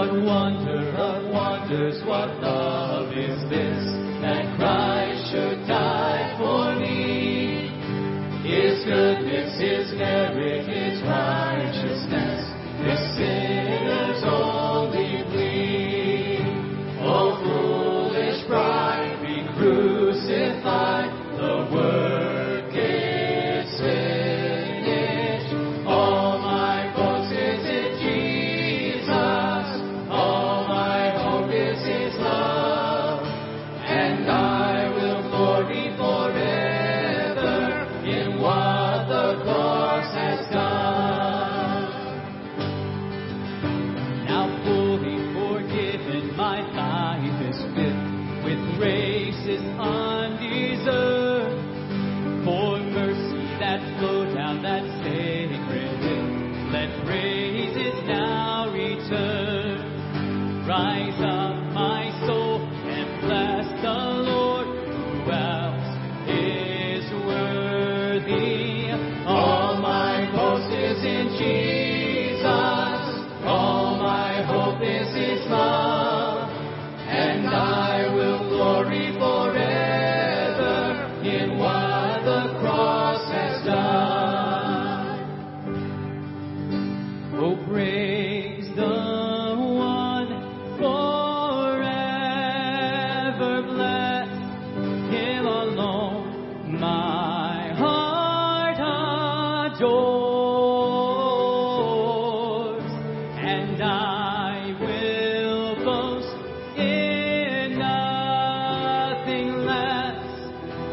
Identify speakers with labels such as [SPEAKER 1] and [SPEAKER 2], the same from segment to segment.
[SPEAKER 1] What wonder of wonders, what love is this that Christ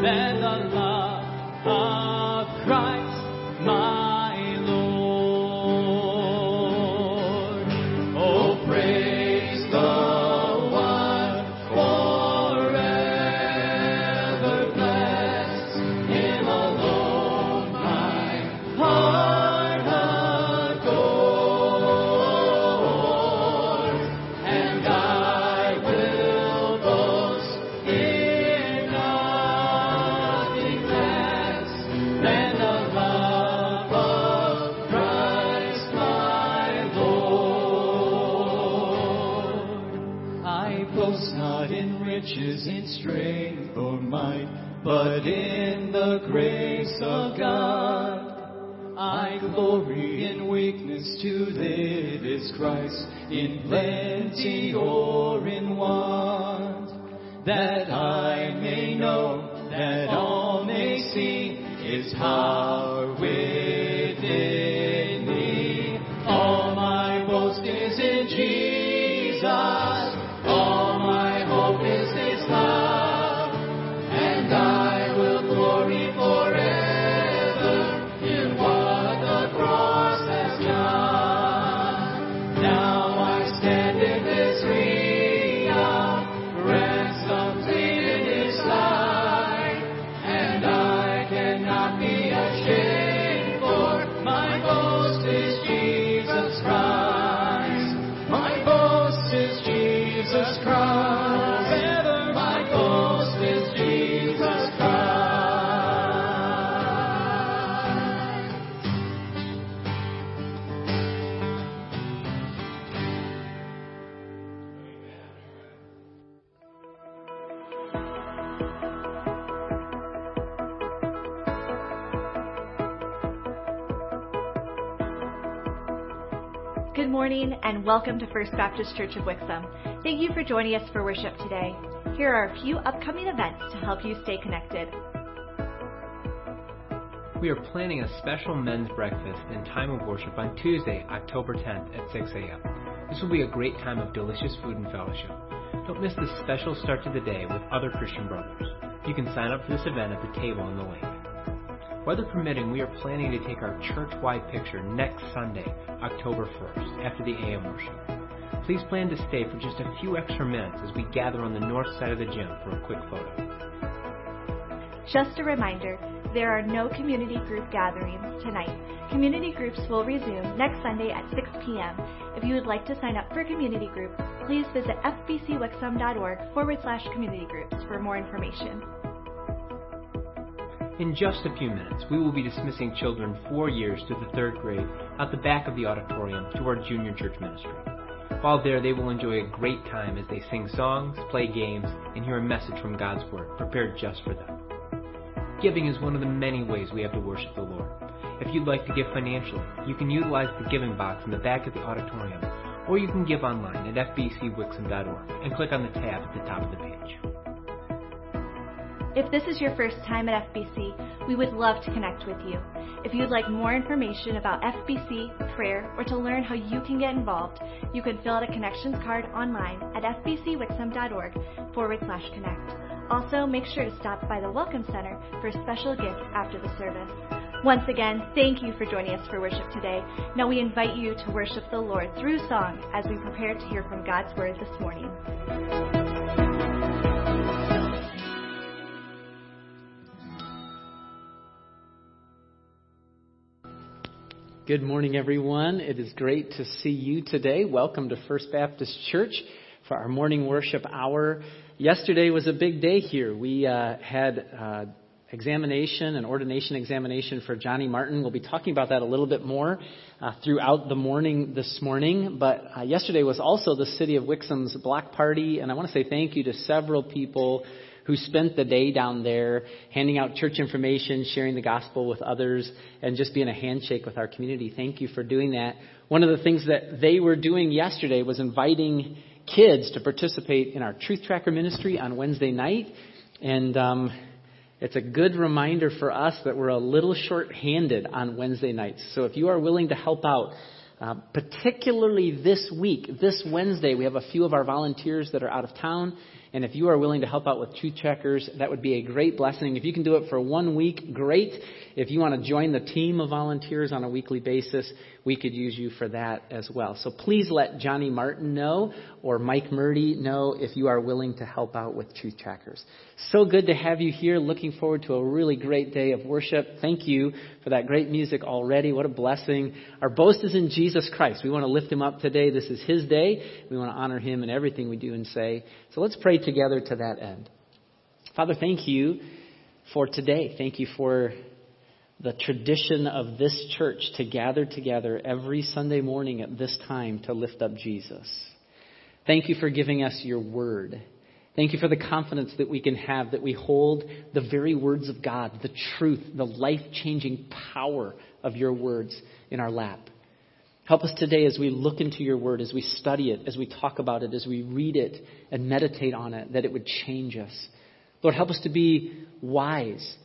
[SPEAKER 1] than the love of Christ
[SPEAKER 2] Good morning and welcome to First Baptist Church of Wixom. Thank you for joining us for worship today. Here are a few upcoming events to help you stay connected.
[SPEAKER 3] We are planning a special men's breakfast and time of worship on Tuesday, October 10th at 6 a.m. This will be a great time of delicious food and fellowship. Don't miss this special start to the day with other Christian brothers. You can sign up for this event at the table in the link. Weather permitting, we are planning to take our church-wide picture next Sunday, October 1st, after the AM worship. Please plan to stay for just a few extra minutes as we gather on the north side of the gym for a quick photo.
[SPEAKER 2] Just a reminder, there are no community group gatherings tonight. Community groups will resume next Sunday at 6 p.m. If you would like to sign up for a community group, please visit fbcwixom.org forward slash community groups for more information.
[SPEAKER 3] In just a few minutes, we will be dismissing children four years to the third grade out the back of the auditorium to our junior church ministry. While there, they will enjoy a great time as they sing songs, play games, and hear a message from God's Word prepared just for them. Giving is one of the many ways we have to worship the Lord. If you'd like to give financially, you can utilize the giving box in the back of the auditorium, or you can give online at fbcwixom.org and click on the tab at the top of the page.
[SPEAKER 2] If this is your first time at FBC, we would love to connect with you. If you'd like more information about FBC, prayer, or to learn how you can get involved, you can fill out a connections card online at fbcwixom.org forward slash connect. Also, make sure to stop by the Welcome Center for a special gift after the service. Once again, thank you for joining us for worship today. Now we invite you to worship the Lord through song as we prepare to hear from God's Word this morning.
[SPEAKER 4] Good morning, everyone. It is great to see you today. Welcome to First Baptist Church for our morning worship hour. Yesterday was a big day here. We uh, had uh, examination, and ordination examination for Johnny Martin. We'll be talking about that a little bit more uh, throughout the morning this morning. But uh, yesterday was also the City of Wixom's block party, and I want to say thank you to several people who spent the day down there handing out church information, sharing the gospel with others, and just being a handshake with our community. Thank you for doing that. One of the things that they were doing yesterday was inviting kids to participate in our Truth Tracker ministry on Wednesday night. And um, it's a good reminder for us that we're a little short handed on Wednesday nights. So if you are willing to help out, uh, particularly this week, this Wednesday, we have a few of our volunteers that are out of town. And if you are willing to help out with Truth Trackers, that would be a great blessing. If you can do it for one week, great. If you want to join the team of volunteers on a weekly basis, we could use you for that as well. So please let Johnny Martin know or Mike Murdy know if you are willing to help out with Truth Trackers. So good to have you here. Looking forward to a really great day of worship. Thank you for that great music already. What a blessing. Our boast is in Jesus Christ. We want to lift him up today. This is his day. We want to honor him in everything we do and say. So let's pray together to that end. Father, thank you for today. Thank you for the tradition of this church to gather together every Sunday morning at this time to lift up Jesus. Thank you for giving us your word. Thank you for the confidence that we can have that we hold the very words of God, the truth, the life changing power of your words in our lap. Help us today as we look into your word, as we study it, as we talk about it, as we read it and meditate on it, that it would change us. Lord, help us to be wise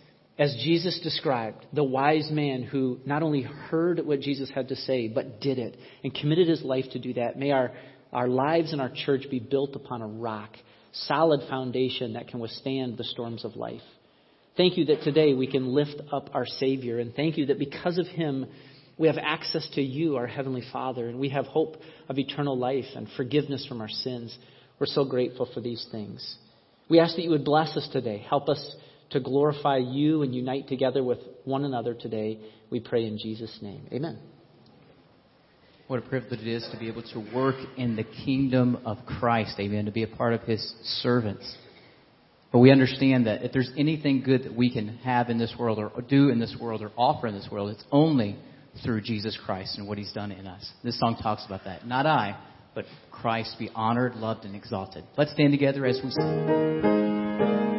[SPEAKER 4] as Jesus described, the wise man who not only heard what Jesus had to say, but did it and committed his life to do that. May our, our lives and our church be built upon a rock, solid foundation that can withstand the storms of life. Thank you that today we can lift up our Savior, and thank you that because of him, we have access to you, our Heavenly Father, and we have hope of eternal life and forgiveness from our sins. We're so grateful for these things. We ask that you would bless us today. Help us to glorify you and unite together with one another today. We pray in Jesus' name. Amen.
[SPEAKER 5] What a privilege it is to be able to work in the kingdom of Christ. Amen. To be a part of his servants. But we understand that if there's anything good that we can have in this world or do in this world or offer in this world, it's only through Jesus Christ and what he's done in us. This song talks about that. Not I, but Christ be honored, loved, and exalted. Let's stand together as we sing.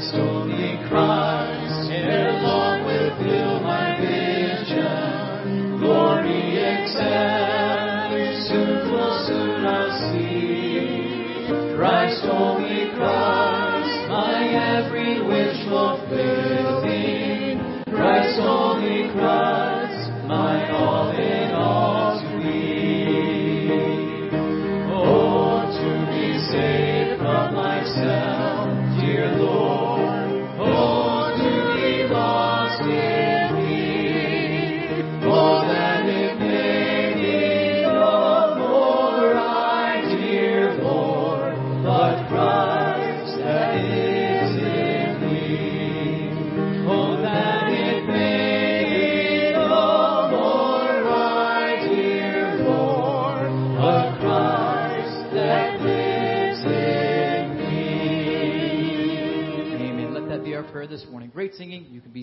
[SPEAKER 1] stormy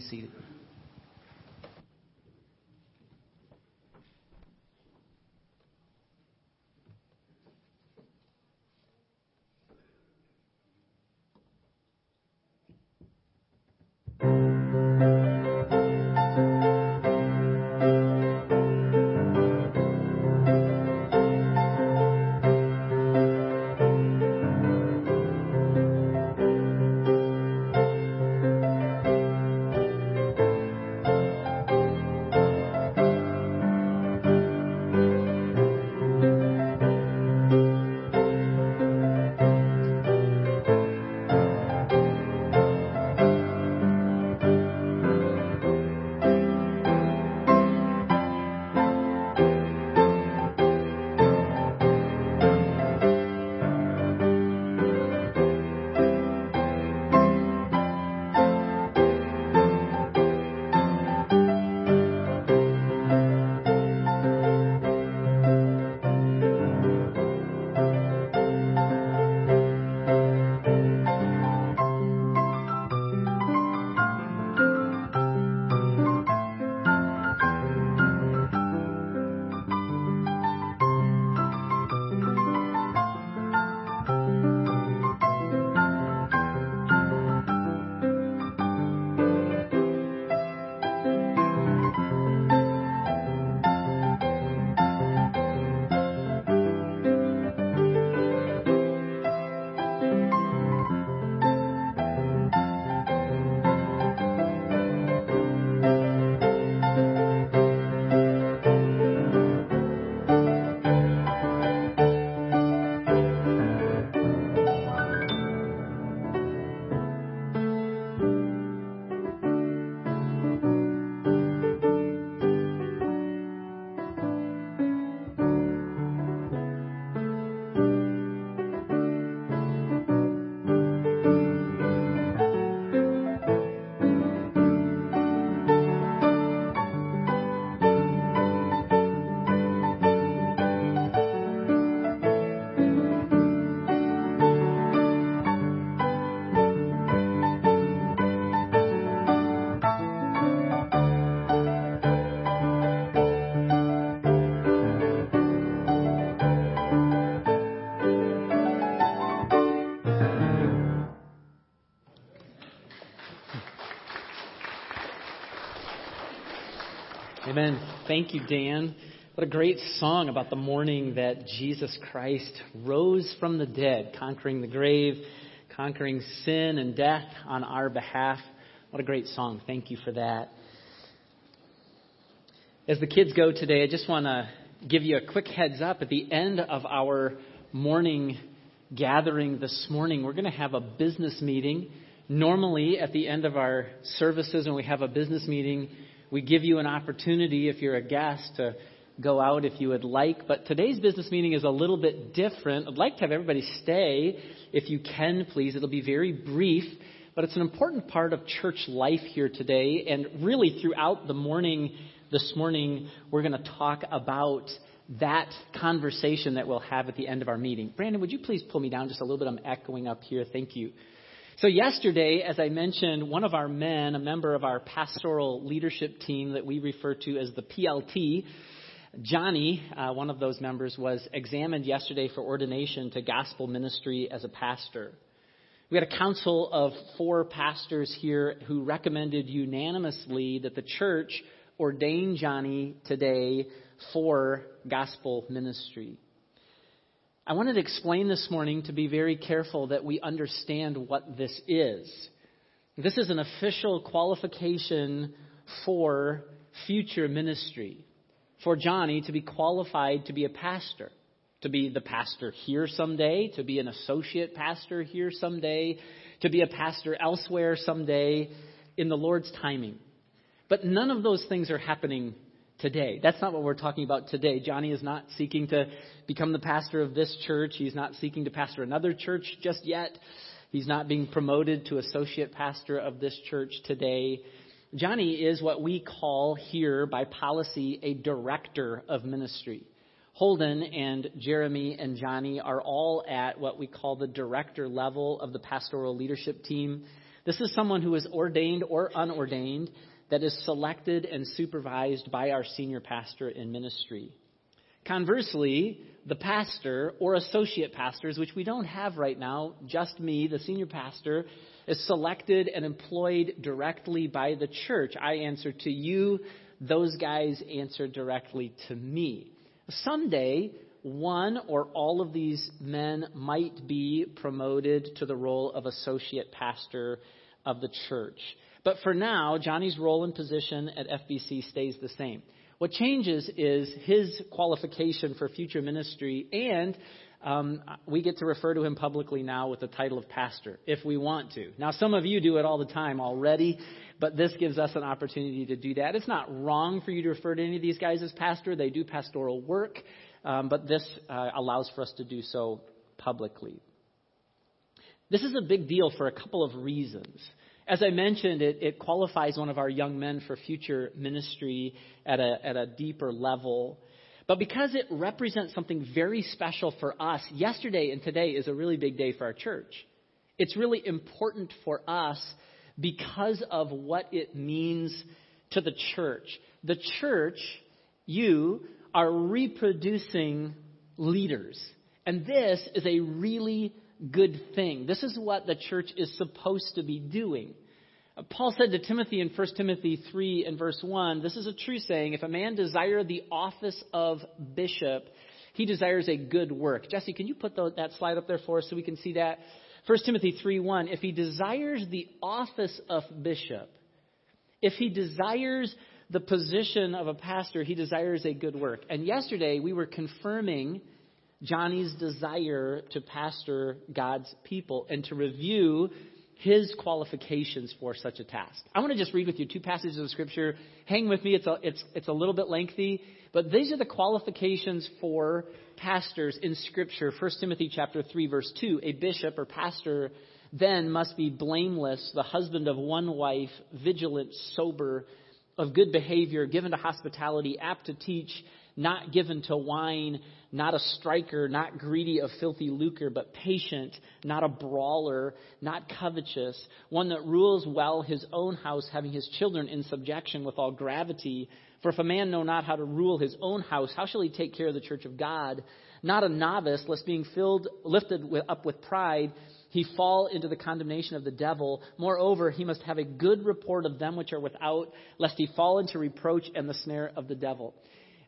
[SPEAKER 1] seated.
[SPEAKER 4] Amen. Thank you, Dan. What a great song about the morning that Jesus Christ rose from the dead, conquering the grave, conquering sin and death on our behalf. What a great song. Thank you for that. As the kids go today, I just want to give you a quick heads up. At the end of our morning gathering this morning, we're going to have a business meeting. Normally, at the end of our services, when we have a business meeting, we give you an opportunity, if you're a guest, to go out if you would like. But today's business meeting is a little bit different. I'd like to have everybody stay, if you can, please. It'll be very brief, but it's an important part of church life here today. And really, throughout the morning, this morning, we're going to talk about that conversation that we'll have at the end of our meeting. Brandon, would you please pull me down just a little bit? I'm echoing up here. Thank you. So, yesterday, as I mentioned, one of our men, a member of our pastoral leadership team that we refer to as the PLT, Johnny, uh, one of those members, was examined yesterday for ordination to gospel ministry as a pastor. We had a council of four pastors here who recommended unanimously that the church ordain Johnny today for gospel ministry. I wanted to explain this morning to be very careful that we understand what this is. This is an official qualification for future ministry. For Johnny to be qualified to be a pastor, to be the pastor here someday, to be an associate pastor here someday, to be a pastor elsewhere someday in the Lord's timing. But none of those things are happening today. That's not what we're talking about today. Johnny is not seeking to become the pastor of this church. He's not seeking to pastor another church just yet. He's not being promoted to associate pastor of this church today. Johnny is what we call here by policy a director of ministry. Holden and Jeremy and Johnny are all at what we call the director level of the pastoral leadership team. This is someone who is ordained or unordained that is selected and supervised by our senior pastor in ministry. Conversely, the pastor or associate pastors, which we don't have right now, just me, the senior pastor, is selected and employed directly by the church. I answer to you, those guys answer directly to me. Someday, one or all of these men might be promoted to the role of associate pastor of the church. But for now, Johnny's role and position at FBC stays the same. What changes is his qualification for future ministry, and um, we get to refer to him publicly now with the title of pastor, if we want to. Now, some of you do it all the time already, but this gives us an opportunity to do that. It's not wrong for you to refer to any of these guys as pastor. They do pastoral work, um, but this uh, allows for us to do so publicly. This is a big deal for a couple of reasons. As I mentioned, it, it qualifies one of our young men for future ministry at a, at a deeper level. But because it represents something very special for us, yesterday and today is a really big day for our church. It's really important for us because of what it means to the church. The church, you, are reproducing leaders. And this is a really good thing. This is what the church is supposed to be doing. Paul said to Timothy in 1 Timothy 3 and verse 1, this is a true saying, if a man desire the office of bishop, he desires a good work. Jesse, can you put the, that slide up there for us so we can see that? 1 Timothy 3 1, if he desires the office of bishop, if he desires the position of a pastor, he desires a good work. And yesterday we were confirming Johnny's desire to pastor God's people and to review his qualifications for such a task. I want to just read with you two passages of scripture. Hang with me. It's a, it's, it's a little bit lengthy, but these are the qualifications for pastors in scripture. 1 Timothy chapter 3 verse 2. A bishop or pastor then must be blameless, the husband of one wife, vigilant, sober, of good behavior, given to hospitality, apt to teach, not given to wine, not a striker, not greedy of filthy lucre, but patient, not a brawler, not covetous, one that rules well his own house, having his children in subjection with all gravity. For if a man know not how to rule his own house, how shall he take care of the church of God? Not a novice, lest being filled, lifted up with pride, he fall into the condemnation of the devil. Moreover, he must have a good report of them which are without, lest he fall into reproach and the snare of the devil.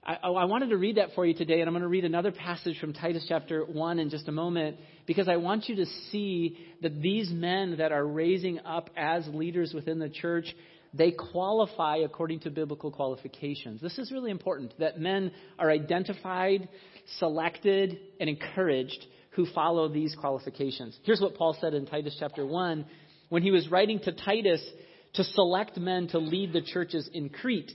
[SPEAKER 4] I, oh, I wanted to read that for you today, and I'm going to read another passage from Titus chapter 1 in just a moment, because I want you to see that these men that are raising up as leaders within the church, they qualify according to biblical qualifications. This is really important that men are identified, selected, and encouraged who follow these qualifications. Here's what Paul said in Titus chapter 1 when he was writing to Titus to select men to lead the churches in Crete.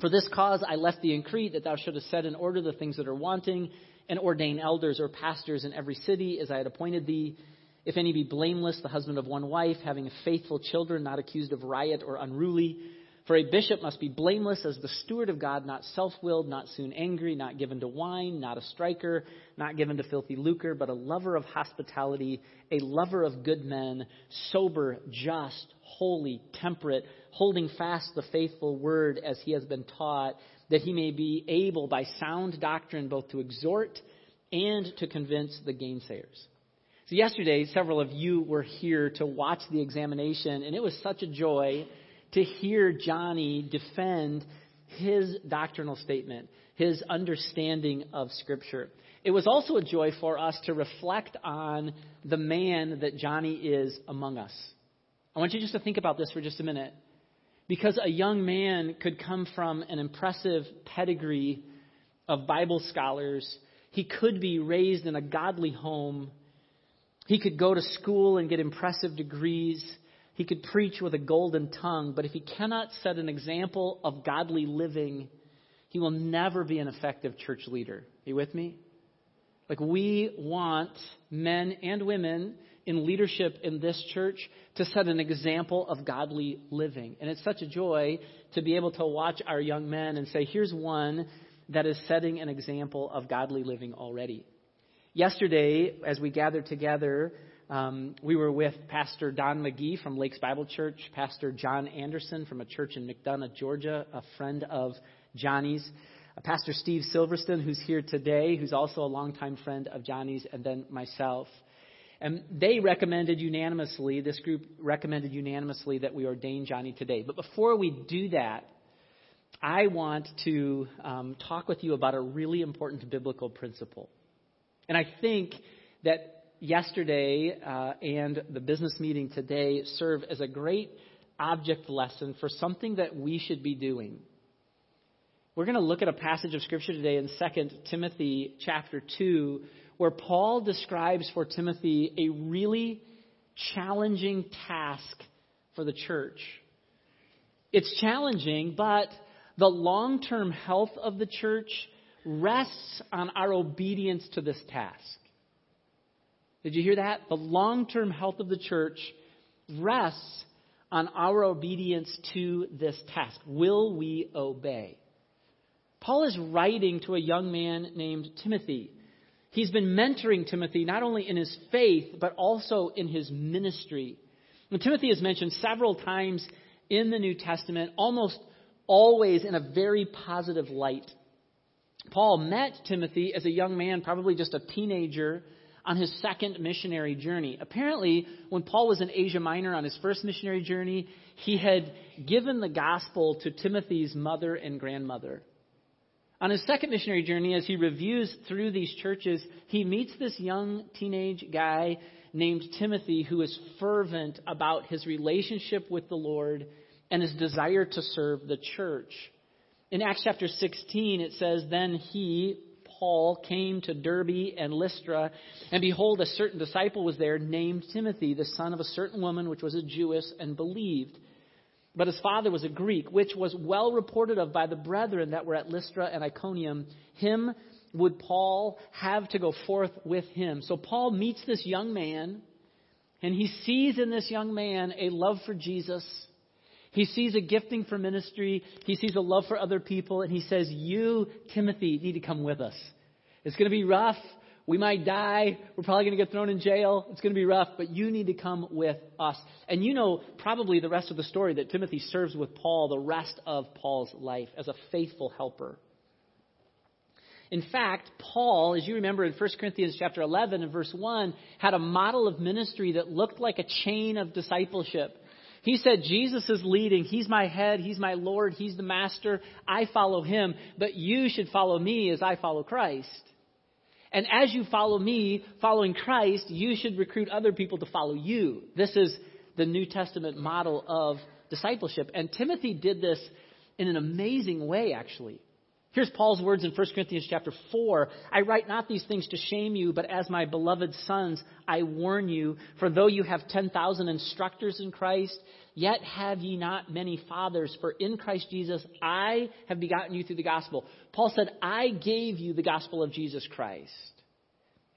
[SPEAKER 4] For this cause I left thee in Crete, that thou shouldest set in order the things that are wanting, and ordain elders or pastors in every city, as I had appointed thee. If any be blameless, the husband of one wife, having faithful children, not accused of riot or unruly. For a bishop must be blameless as the steward of God, not self willed, not soon angry, not given to wine, not a striker, not given to filthy lucre, but a lover of hospitality, a lover of good men, sober, just, holy, temperate, holding fast the faithful word as he has been taught, that he may be able by sound doctrine both to exhort and to convince the gainsayers. So, yesterday, several of you were here to watch the examination, and it was such a joy to hear Johnny defend his doctrinal statement. his understanding of Scripture. It was also a joy for us to reflect on the man that Johnny is among us. I want you just to think about this for just a minute. Because a young man could come from an impressive pedigree of Bible scholars, he could be raised in a godly home, he could go to school and get impressive degrees, he could preach with a golden tongue, but if he cannot set an example of godly living, he will never be an effective church leader. Are you with me? Like, we want men and women in leadership in this church to set an example of godly living. And it's such a joy to be able to watch our young men and say, here's one that is setting an example of godly living already. Yesterday, as we gathered together, um, we were with Pastor Don McGee from Lakes Bible Church, Pastor John Anderson from a church in McDonough, Georgia, a friend of Johnny's. Pastor Steve Silverston, who's here today, who's also a longtime friend of Johnny's, and then myself. And they recommended unanimously, this group recommended unanimously that we ordain Johnny today. But before we do that, I want to um, talk with you about a really important biblical principle. And I think that yesterday uh, and the business meeting today serve as a great object lesson for something that we should be doing. We're going to look at a passage of scripture today in 2 Timothy chapter 2 where Paul describes for Timothy a really challenging task for the church. It's challenging, but the long-term health of the church rests on our obedience to this task. Did you hear that? The long-term health of the church rests on our obedience to this task. Will we obey? Paul is writing to a young man named Timothy. He's been mentoring Timothy not only in his faith, but also in his ministry. And Timothy is mentioned several times in the New Testament, almost always in a very positive light. Paul met Timothy as a young man, probably just a teenager, on his second missionary journey. Apparently, when Paul was in Asia Minor on his first missionary journey, he had given the gospel to Timothy's mother and grandmother. On his second missionary journey, as he reviews through these churches, he meets this young teenage guy named Timothy who is fervent about his relationship with the Lord and his desire to serve the church. In Acts chapter 16, it says, Then he, Paul, came to Derbe and Lystra, and behold, a certain disciple was there named Timothy, the son of a certain woman which was a Jewess and believed. But his father was a Greek, which was well reported of by the brethren that were at Lystra and Iconium. Him would Paul have to go forth with him. So Paul meets this young man, and he sees in this young man a love for Jesus. He sees a gifting for ministry. He sees a love for other people, and he says, You, Timothy, need to come with us. It's going to be rough. We might die. We're probably going to get thrown in jail. It's going to be rough, but you need to come with us. And you know probably the rest of the story that Timothy serves with Paul the rest of Paul's life as a faithful helper. In fact, Paul, as you remember in 1 Corinthians chapter 11 and verse 1, had a model of ministry that looked like a chain of discipleship. He said, Jesus is leading. He's my head. He's my Lord. He's the master. I follow him. But you should follow me as I follow Christ. And as you follow me, following Christ, you should recruit other people to follow you. This is the New Testament model of discipleship. And Timothy did this in an amazing way, actually. Here's Paul's words in 1 Corinthians chapter 4. I write not these things to shame you, but as my beloved sons, I warn you, for though you have 10,000 instructors in Christ, Yet have ye not many fathers, for in Christ Jesus I have begotten you through the gospel. Paul said, I gave you the gospel of Jesus Christ.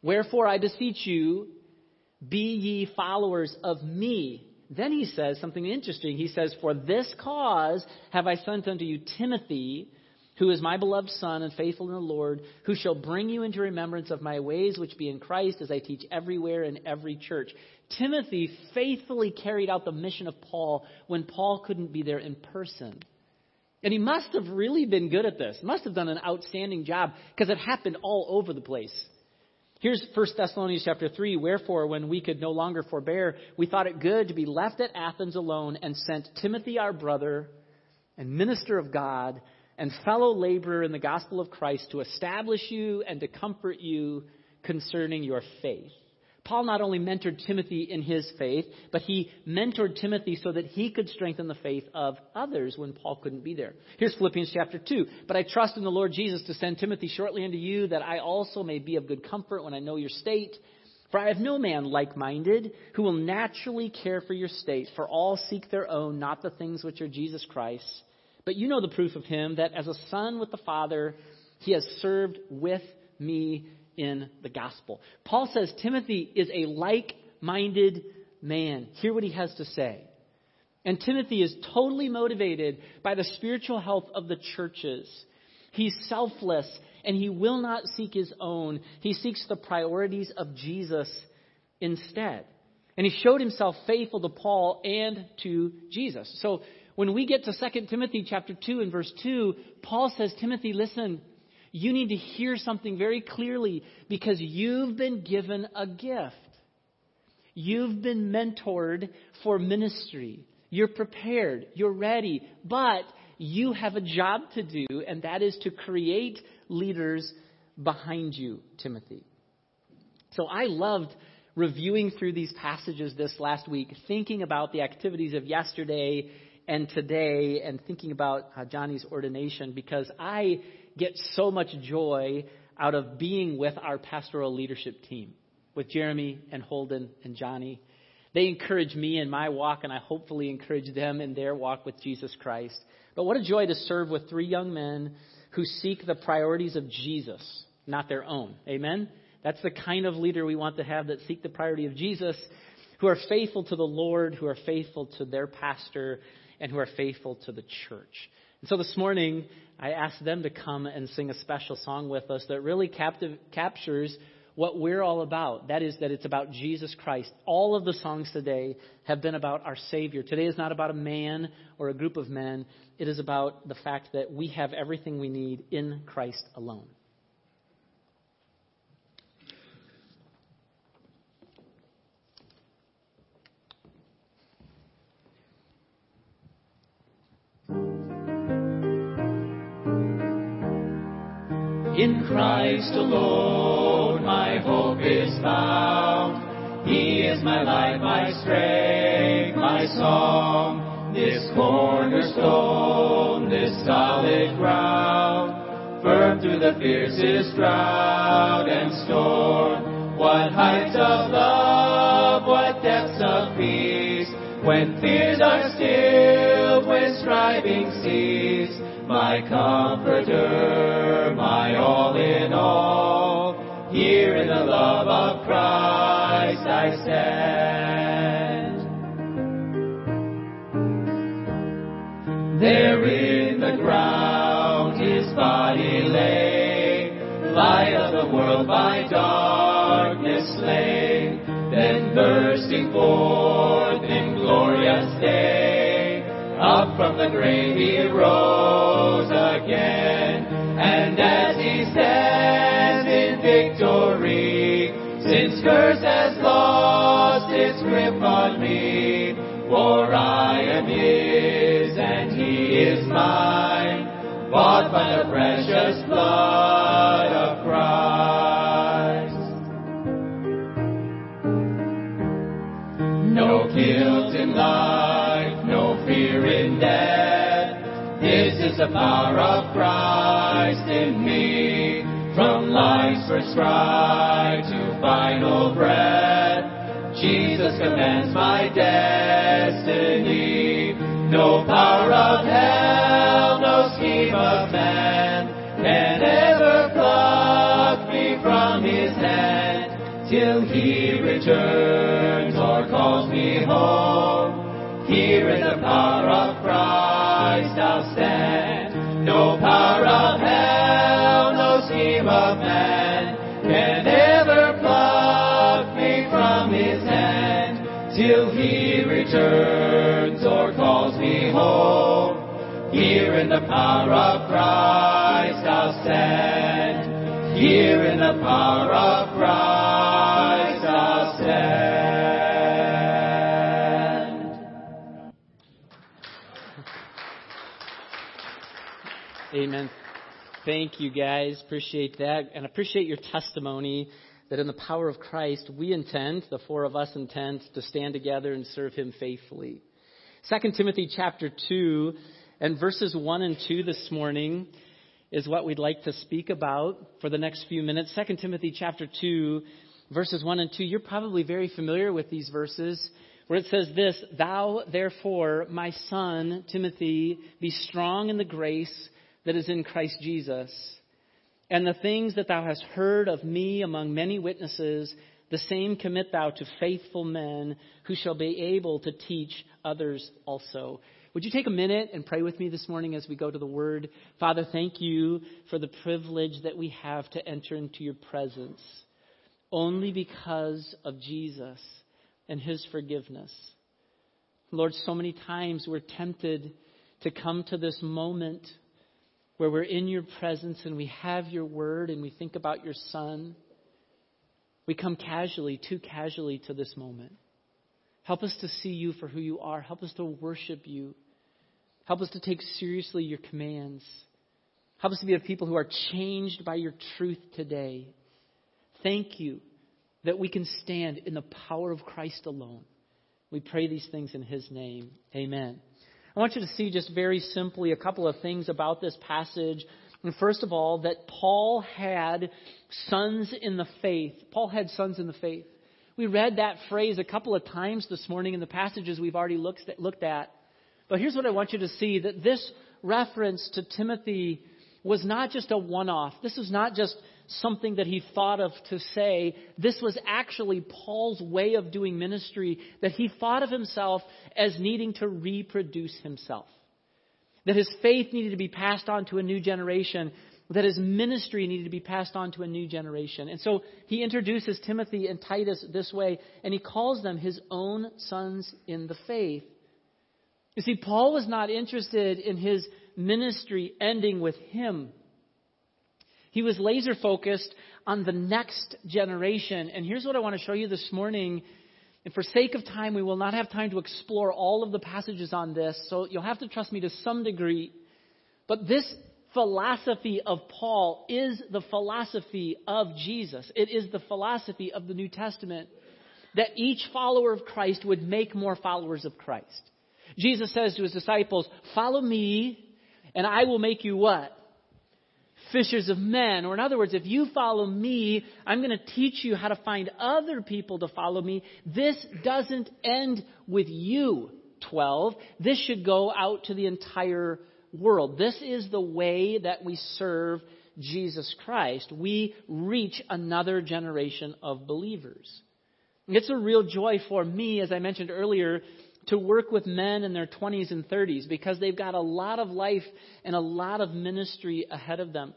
[SPEAKER 4] Wherefore I beseech you, be ye followers of me. Then he says something interesting. He says, For this cause have I sent unto you Timothy, who is my beloved Son and faithful in the Lord, who shall bring you into remembrance of my ways which be in Christ, as I teach everywhere in every church. Timothy faithfully carried out the mission of Paul when Paul couldn't be there in person. And he must have really been good at this, must have done an outstanding job, because it happened all over the place. Here's 1 Thessalonians chapter 3. Wherefore, when we could no longer forbear, we thought it good to be left at Athens alone and sent Timothy our brother and minister of God and fellow laborer in the gospel of Christ to establish you and to comfort you concerning your faith. Paul not only mentored Timothy in his faith, but he mentored Timothy so that he could strengthen the faith of others when Paul couldn't be there. Here's Philippians chapter 2. But I trust in the Lord Jesus to send Timothy shortly unto you, that I also may be of good comfort when I know your state. For I have no man like minded who will naturally care for your state, for all seek their own, not the things which are Jesus Christ. But you know the proof of him, that as a son with the Father, he has served with me in the gospel. Paul says Timothy is a like minded man. Hear what he has to say. And Timothy is totally motivated by the spiritual health of the churches. He's selfless and he will not seek his own. He seeks the priorities of Jesus instead. And he showed himself faithful to Paul and to Jesus. So when we get to 2 Timothy chapter 2 and verse 2, Paul says, Timothy, listen, you need to hear something very clearly because you've been given a gift. You've been mentored for ministry. You're prepared. You're ready. But you have a job to do, and that is to create leaders behind you, Timothy. So I loved reviewing through these passages this last week, thinking about the activities of yesterday and today, and thinking about uh, Johnny's ordination, because I get so much joy out of being with our pastoral leadership team, with Jeremy and Holden and Johnny. They encourage me in my walk, and I hopefully encourage them in their walk with Jesus Christ. But what a joy to serve with three young men who seek the priorities of Jesus, not their own. Amen? That's the kind of leader we want to have that seek the priority of Jesus, who are faithful to the Lord, who are faithful to their pastor, and who are faithful to the church. And so this morning, I asked them to come and sing a special song with us that really captive, captures what we're all about. That is, that it's about Jesus Christ. All of the songs today have been about our Savior. Today is not about a man or a group of men, it is about the fact that we have everything we need in Christ alone.
[SPEAKER 1] In Christ alone my hope is found. He is my life, my strength, my song. This cornerstone, this solid ground, firm through the fiercest drought and storm. What heights of love, what depths of peace, when fears are stilled, when striving cease my comforter, my all in all. Here in the love of Christ I stand. There in the ground his body lay, light of the world by darkness slain, then bursting forth in glorious day, from the grave he rose again, and as he stands in victory, since curse has lost its grip on me, for I am his and he is mine, bought by the precious blood of power of Christ in me. From life's cry to final breath, Jesus commands my destiny. No power of hell, no scheme of man can ever pluck me from his hand till he returns or calls me home. Here in the power of Christ I'll Here in the power of Christ I'll stand. Here in the power of Christ I'll stand.
[SPEAKER 4] Amen. Thank you, guys. Appreciate that. And appreciate your testimony that in the power of Christ, we intend, the four of us intend, to stand together and serve Him faithfully. 2 Timothy chapter 2 and verses 1 and 2 this morning is what we'd like to speak about for the next few minutes. 2 Timothy chapter 2, verses 1 and 2. You're probably very familiar with these verses where it says this, Thou therefore, my son, Timothy, be strong in the grace that is in Christ Jesus. And the things that thou hast heard of me among many witnesses, the same commit thou to faithful men who shall be able to teach others also. Would you take a minute and pray with me this morning as we go to the Word? Father, thank you for the privilege that we have to enter into your presence only because of Jesus and his forgiveness. Lord, so many times we're tempted to come to this moment where we're in your presence and we have your word and we think about your son. We come casually, too casually to this moment. Help us to see you for who you are. Help us to worship you. Help us to take seriously your commands. Help us to be a people who are changed by your truth today. Thank you that we can stand in the power of Christ alone. We pray these things in his name. Amen. I want you to see just very simply a couple of things about this passage. First of all, that Paul had sons in the faith. Paul had sons in the faith. We read that phrase a couple of times this morning in the passages we've already looked at. But here's what I want you to see that this reference to Timothy was not just a one off. This was not just something that he thought of to say. This was actually Paul's way of doing ministry, that he thought of himself as needing to reproduce himself. That his faith needed to be passed on to a new generation, that his ministry needed to be passed on to a new generation. And so he introduces Timothy and Titus this way, and he calls them his own sons in the faith. You see, Paul was not interested in his ministry ending with him. He was laser focused on the next generation. And here's what I want to show you this morning. And for sake of time, we will not have time to explore all of the passages on this, so you'll have to trust me to some degree. But this philosophy of Paul is the philosophy of Jesus. It is the philosophy of the New Testament that each follower of Christ would make more followers of Christ. Jesus says to his disciples, Follow me, and I will make you what? Fishers of men. Or in other words, if you follow me, I'm going to teach you how to find other people to follow me. This doesn't end with you, 12. This should go out to the entire world. This is the way that we serve Jesus Christ. We reach another generation of believers. It's a real joy for me, as I mentioned earlier, to work with men in their 20s and 30s because they've got a lot of life and a lot of ministry ahead of them.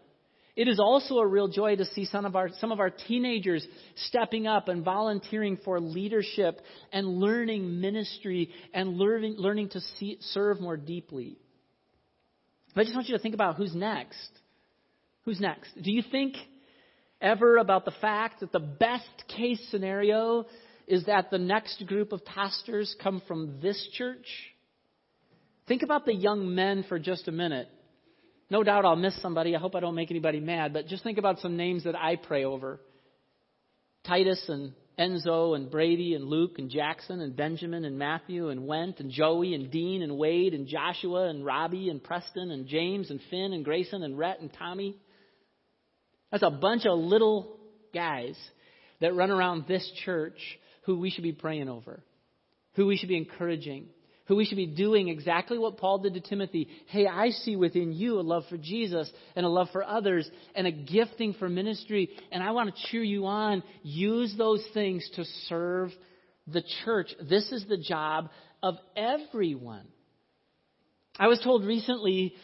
[SPEAKER 4] It is also a real joy to see some of our, some of our teenagers stepping up and volunteering for leadership and learning ministry and learning, learning to see, serve more deeply. I just want you to think about who's next. Who's next? Do you think ever about the fact that the best case scenario is that the next group of pastors come from this church? Think about the young men for just a minute. No doubt I'll miss somebody. I hope I don't make anybody mad, but just think about some names that I pray over Titus and Enzo and Brady and Luke and Jackson and Benjamin and Matthew and Went and Joey and Dean and Wade and Joshua and Robbie and Preston and James and Finn and Grayson and Rhett and Tommy. That's a bunch of little guys that run around this church who we should be praying over, who we should be encouraging, who we should be doing exactly what Paul did to Timothy. Hey, I see within you a love for Jesus and a love for others and a gifting for ministry, and I want to cheer you on. Use those things to serve the church. This is the job of everyone. I was told recently,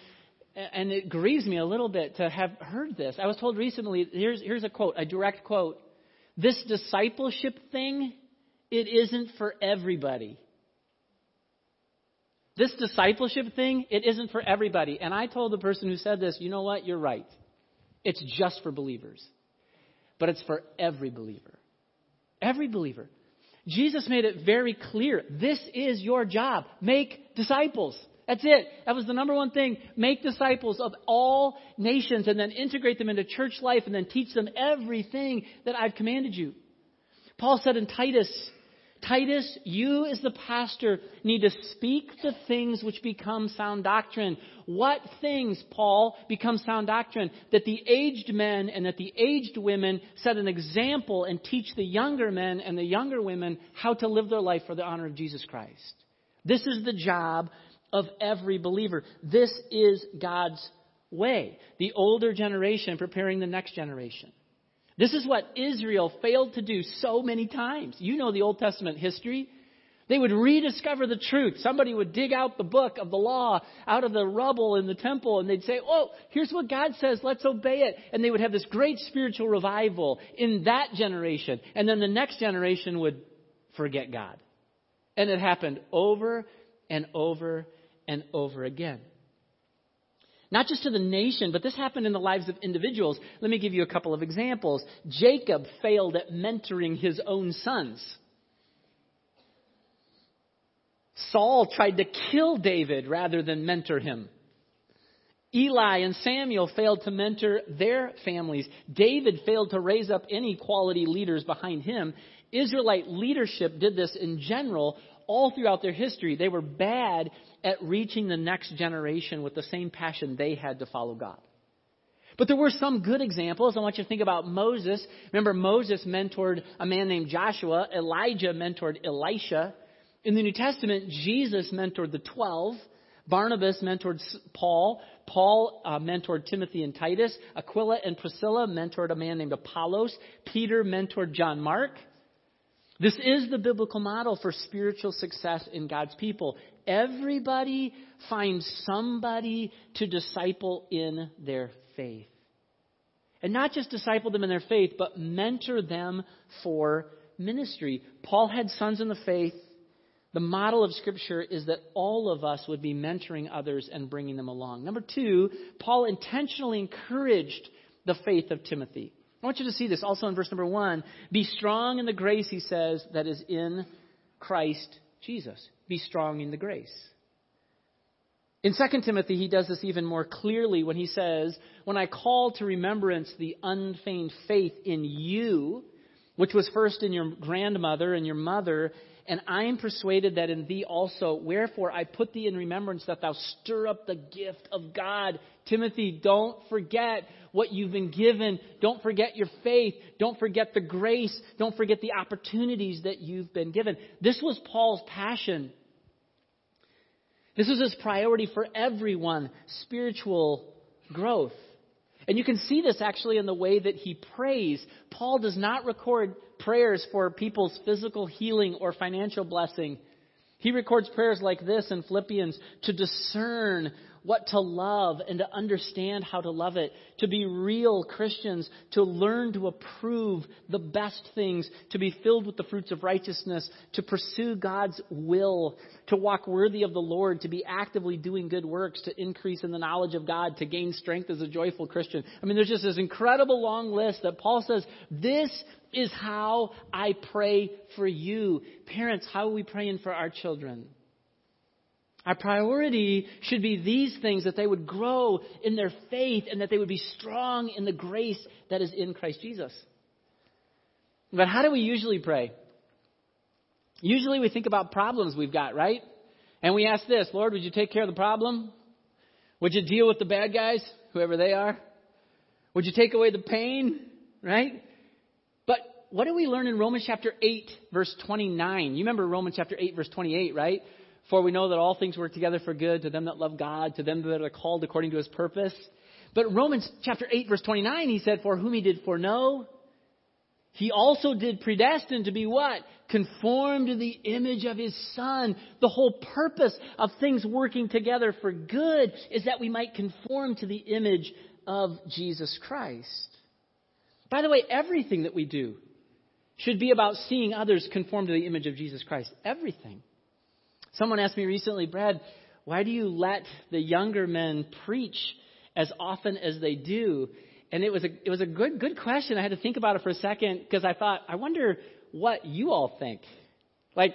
[SPEAKER 4] and it grieves me a little bit to have heard this. I was told recently, here's, here's a quote, a direct quote. This discipleship thing it isn't for everybody. This discipleship thing, it isn't for everybody. And I told the person who said this, you know what? You're right. It's just for believers. But it's for every believer. Every believer. Jesus made it very clear. This is your job. Make disciples. That's it. That was the number one thing. Make disciples of all nations and then integrate them into church life and then teach them everything that I've commanded you. Paul said in Titus, Titus, you as the pastor need to speak the things which become sound doctrine. What things, Paul, become sound doctrine? That the aged men and that the aged women set an example and teach the younger men and the younger women how to live their life for the honor of Jesus Christ. This is the job of every believer. This is God's way. The older generation preparing the next generation. This is what Israel failed to do so many times. You know the Old Testament history. They would rediscover the truth. Somebody would dig out the book of the law out of the rubble in the temple and they'd say, Oh, here's what God says. Let's obey it. And they would have this great spiritual revival in that generation. And then the next generation would forget God. And it happened over and over and over again. Not just to the nation, but this happened in the lives of individuals. Let me give you a couple of examples. Jacob failed at mentoring his own sons. Saul tried to kill David rather than mentor him. Eli and Samuel failed to mentor their families. David failed to raise up any quality leaders behind him. Israelite leadership did this in general all throughout their history. They were bad at reaching the next generation with the same passion they had to follow God. But there were some good examples. I want you to think about Moses. Remember, Moses mentored a man named Joshua. Elijah mentored Elisha. In the New Testament, Jesus mentored the twelve. Barnabas mentored Paul. Paul uh, mentored Timothy and Titus. Aquila and Priscilla mentored a man named Apollos. Peter mentored John Mark. This is the biblical model for spiritual success in God's people. Everybody finds somebody to disciple in their faith. And not just disciple them in their faith, but mentor them for ministry. Paul had sons in the faith. The model of Scripture is that all of us would be mentoring others and bringing them along. Number two, Paul intentionally encouraged the faith of Timothy. I want you to see this also in verse number one. Be strong in the grace, he says, that is in Christ Jesus. Be strong in the grace. In 2 Timothy, he does this even more clearly when he says, When I call to remembrance the unfeigned faith in you, which was first in your grandmother and your mother, and I am persuaded that in thee also. Wherefore I put thee in remembrance that thou stir up the gift of God. Timothy, don't forget what you've been given. Don't forget your faith. Don't forget the grace. Don't forget the opportunities that you've been given. This was Paul's passion. This was his priority for everyone spiritual growth. And you can see this actually in the way that he prays. Paul does not record prayers for people's physical healing or financial blessing. He records prayers like this in Philippians to discern what to love and to understand how to love it, to be real Christians, to learn to approve the best things, to be filled with the fruits of righteousness, to pursue God's will, to walk worthy of the Lord, to be actively doing good works, to increase in the knowledge of God, to gain strength as a joyful Christian. I mean, there's just this incredible long list that Paul says, this is how I pray for you. Parents, how are we praying for our children? Our priority should be these things that they would grow in their faith and that they would be strong in the grace that is in Christ Jesus. But how do we usually pray? Usually we think about problems we've got, right? And we ask this Lord, would you take care of the problem? Would you deal with the bad guys, whoever they are? Would you take away the pain, right? But what do we learn in Romans chapter 8, verse 29? You remember Romans chapter 8, verse 28, right? For we know that all things work together for good to them that love God, to them that are called according to his purpose. But Romans chapter 8 verse 29, he said, For whom he did foreknow, he also did predestine to be what? Conformed to the image of his son. The whole purpose of things working together for good is that we might conform to the image of Jesus Christ. By the way, everything that we do should be about seeing others conform to the image of Jesus Christ. Everything. Someone asked me recently, Brad, why do you let the younger men preach as often as they do? And it was a it was a good good question. I had to think about it for a second because I thought, I wonder what you all think. Like,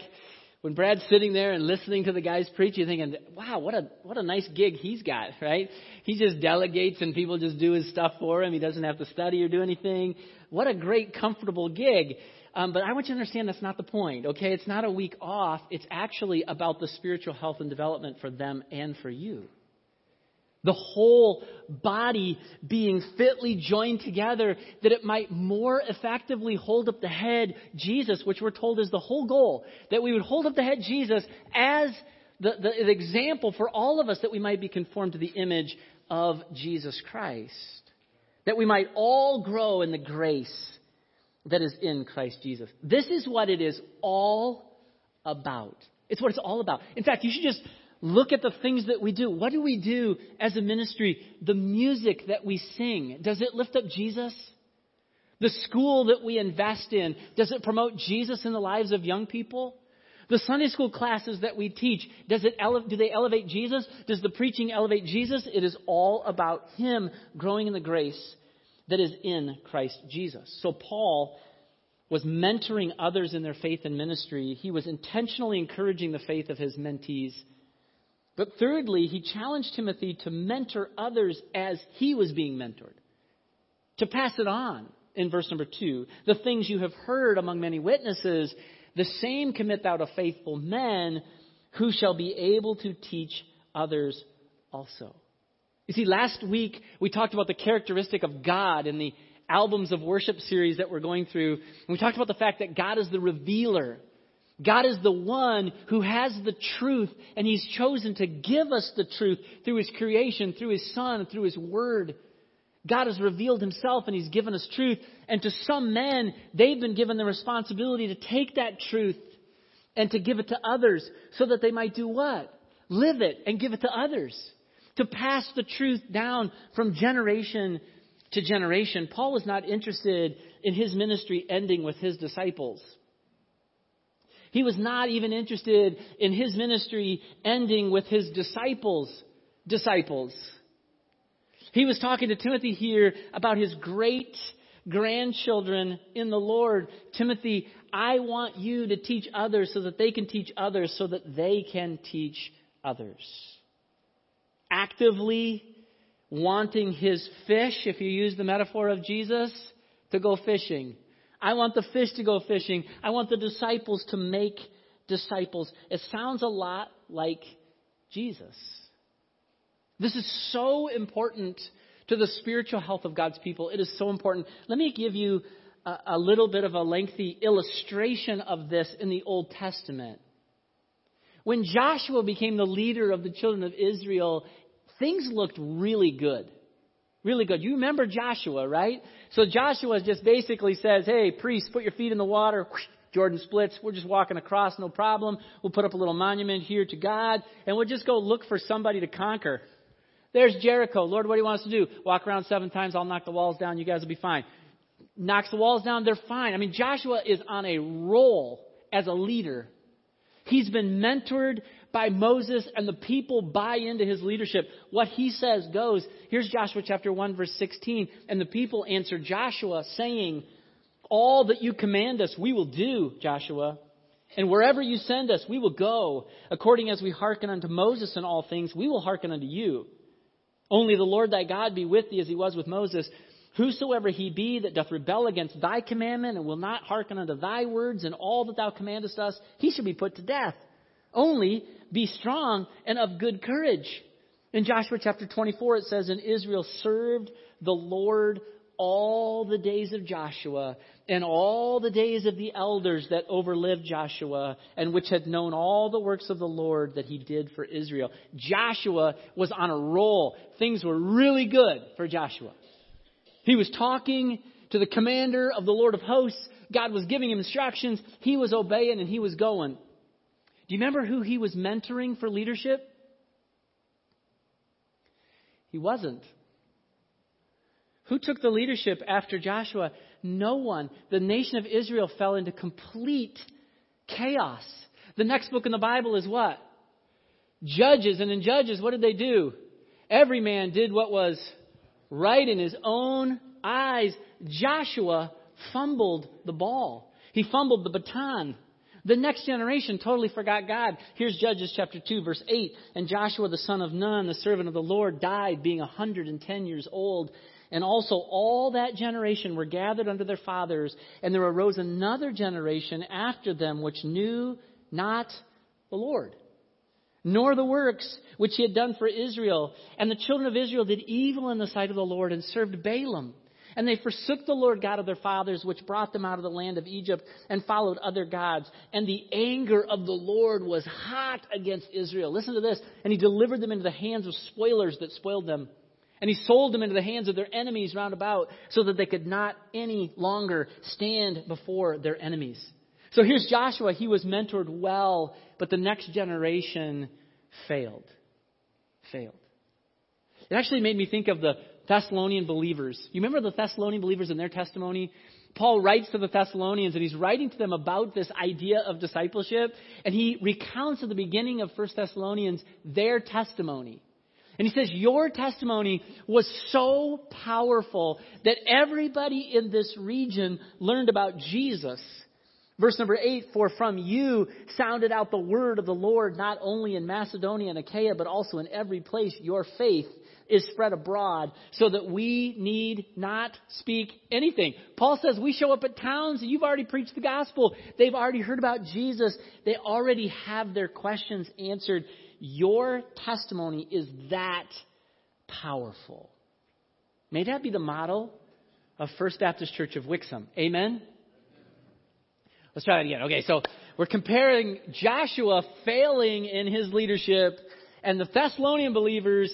[SPEAKER 4] When Brad's sitting there and listening to the guys preach, you're thinking, wow, what a, what a nice gig he's got, right? He just delegates and people just do his stuff for him. He doesn't have to study or do anything. What a great, comfortable gig. Um, but I want you to understand that's not the point, okay? It's not a week off. It's actually about the spiritual health and development for them and for you. The whole body being fitly joined together that it might more effectively hold up the head, Jesus, which we're told is the whole goal. That we would hold up the head, Jesus, as the, the, the example for all of us that we might be conformed to the image of Jesus Christ. That we might all grow in the grace that is in Christ Jesus. This is what it is all about. It's what it's all about. In fact, you should just look at the things that we do. What do we do as a ministry? The music that we sing, does it lift up Jesus? The school that we invest in, does it promote Jesus in the lives of young people? The Sunday school classes that we teach, does it ele- do they elevate Jesus? Does the preaching elevate Jesus? It is all about Him growing in the grace that is in Christ Jesus. So Paul was mentoring others in their faith and ministry. He was intentionally encouraging the faith of his mentees. But thirdly, he challenged Timothy to mentor others as he was being mentored, to pass it on in verse number two. The things you have heard among many witnesses, the same commit thou to faithful men who shall be able to teach others also. You see, last week we talked about the characteristic of God in the albums of worship series that we're going through. And we talked about the fact that God is the revealer. God is the one who has the truth, and He's chosen to give us the truth through His creation, through His Son, through His Word. God has revealed Himself and He's given us truth. And to some men, they've been given the responsibility to take that truth and to give it to others so that they might do what? Live it and give it to others. To pass the truth down from generation to generation. Paul was not interested in his ministry ending with his disciples. He was not even interested in his ministry ending with his disciples' disciples. He was talking to Timothy here about his great grandchildren in the Lord. Timothy, I want you to teach others so that they can teach others so that they can teach others. Actively wanting his fish, if you use the metaphor of Jesus, to go fishing. I want the fish to go fishing. I want the disciples to make disciples. It sounds a lot like Jesus. This is so important to the spiritual health of God's people. It is so important. Let me give you a, a little bit of a lengthy illustration of this in the Old Testament. When Joshua became the leader of the children of Israel, things looked really good. Really good. You remember Joshua, right? So Joshua just basically says, hey, priests, put your feet in the water. Jordan splits. We're just walking across, no problem. We'll put up a little monument here to God, and we'll just go look for somebody to conquer. There's Jericho. Lord, what do you want us to do? Walk around seven times. I'll knock the walls down. You guys will be fine. Knocks the walls down. They're fine. I mean, Joshua is on a roll as a leader. He's been mentored by Moses and the people buy into his leadership. What he says goes. Here's Joshua chapter 1 verse 16. And the people answered Joshua saying, all that you command us, we will do, Joshua. And wherever you send us, we will go. According as we hearken unto Moses in all things, we will hearken unto you. Only the Lord thy God be with thee as he was with Moses. Whosoever he be that doth rebel against thy commandment and will not hearken unto thy words and all that thou commandest us, he shall be put to death. Only be strong and of good courage. In Joshua chapter 24, it says, And Israel served the Lord all the days of Joshua and all the days of the elders that overlived Joshua and which had known all the works of the Lord that he did for Israel. Joshua was on a roll. Things were really good for Joshua. He was talking to the commander of the Lord of hosts. God was giving him instructions. He was obeying and he was going. Do you remember who he was mentoring for leadership? He wasn't. Who took the leadership after Joshua? No one. The nation of Israel fell into complete chaos. The next book in the Bible is what? Judges. And in Judges, what did they do? Every man did what was right in his own eyes. Joshua fumbled the ball. He fumbled the baton. The next generation totally forgot God. Here's Judges chapter 2 verse 8. And Joshua the son of Nun, the servant of the Lord, died being 110 years old. And also all that generation were gathered under their fathers, and there arose another generation after them which knew not the Lord, nor the works which he had done for Israel. And the children of Israel did evil in the sight of the Lord and served Baalim. And they forsook the Lord God of their fathers, which brought them out of the land of Egypt, and followed other gods. And the anger of the Lord was hot against Israel. Listen to this. And he delivered them into the hands of spoilers that spoiled them. And he sold them into the hands of their enemies round about, so that they could not any longer stand before their enemies. So here's Joshua. He was mentored well, but the next generation failed. Failed. It actually made me think of the Thessalonian believers. You remember the Thessalonian believers and their testimony? Paul writes to the Thessalonians and he's writing to them about this idea of discipleship and he recounts at the beginning of 1 Thessalonians their testimony. And he says, Your testimony was so powerful that everybody in this region learned about Jesus. Verse number 8, For from you sounded out the word of the Lord, not only in Macedonia and Achaia, but also in every place. Your faith is spread abroad so that we need not speak anything. Paul says we show up at towns and you've already preached the gospel. They've already heard about Jesus. They already have their questions answered. Your testimony is that powerful. May that be the model of First Baptist Church of Wixom. Amen? Let's try that again. Okay, so we're comparing Joshua failing in his leadership and the Thessalonian believers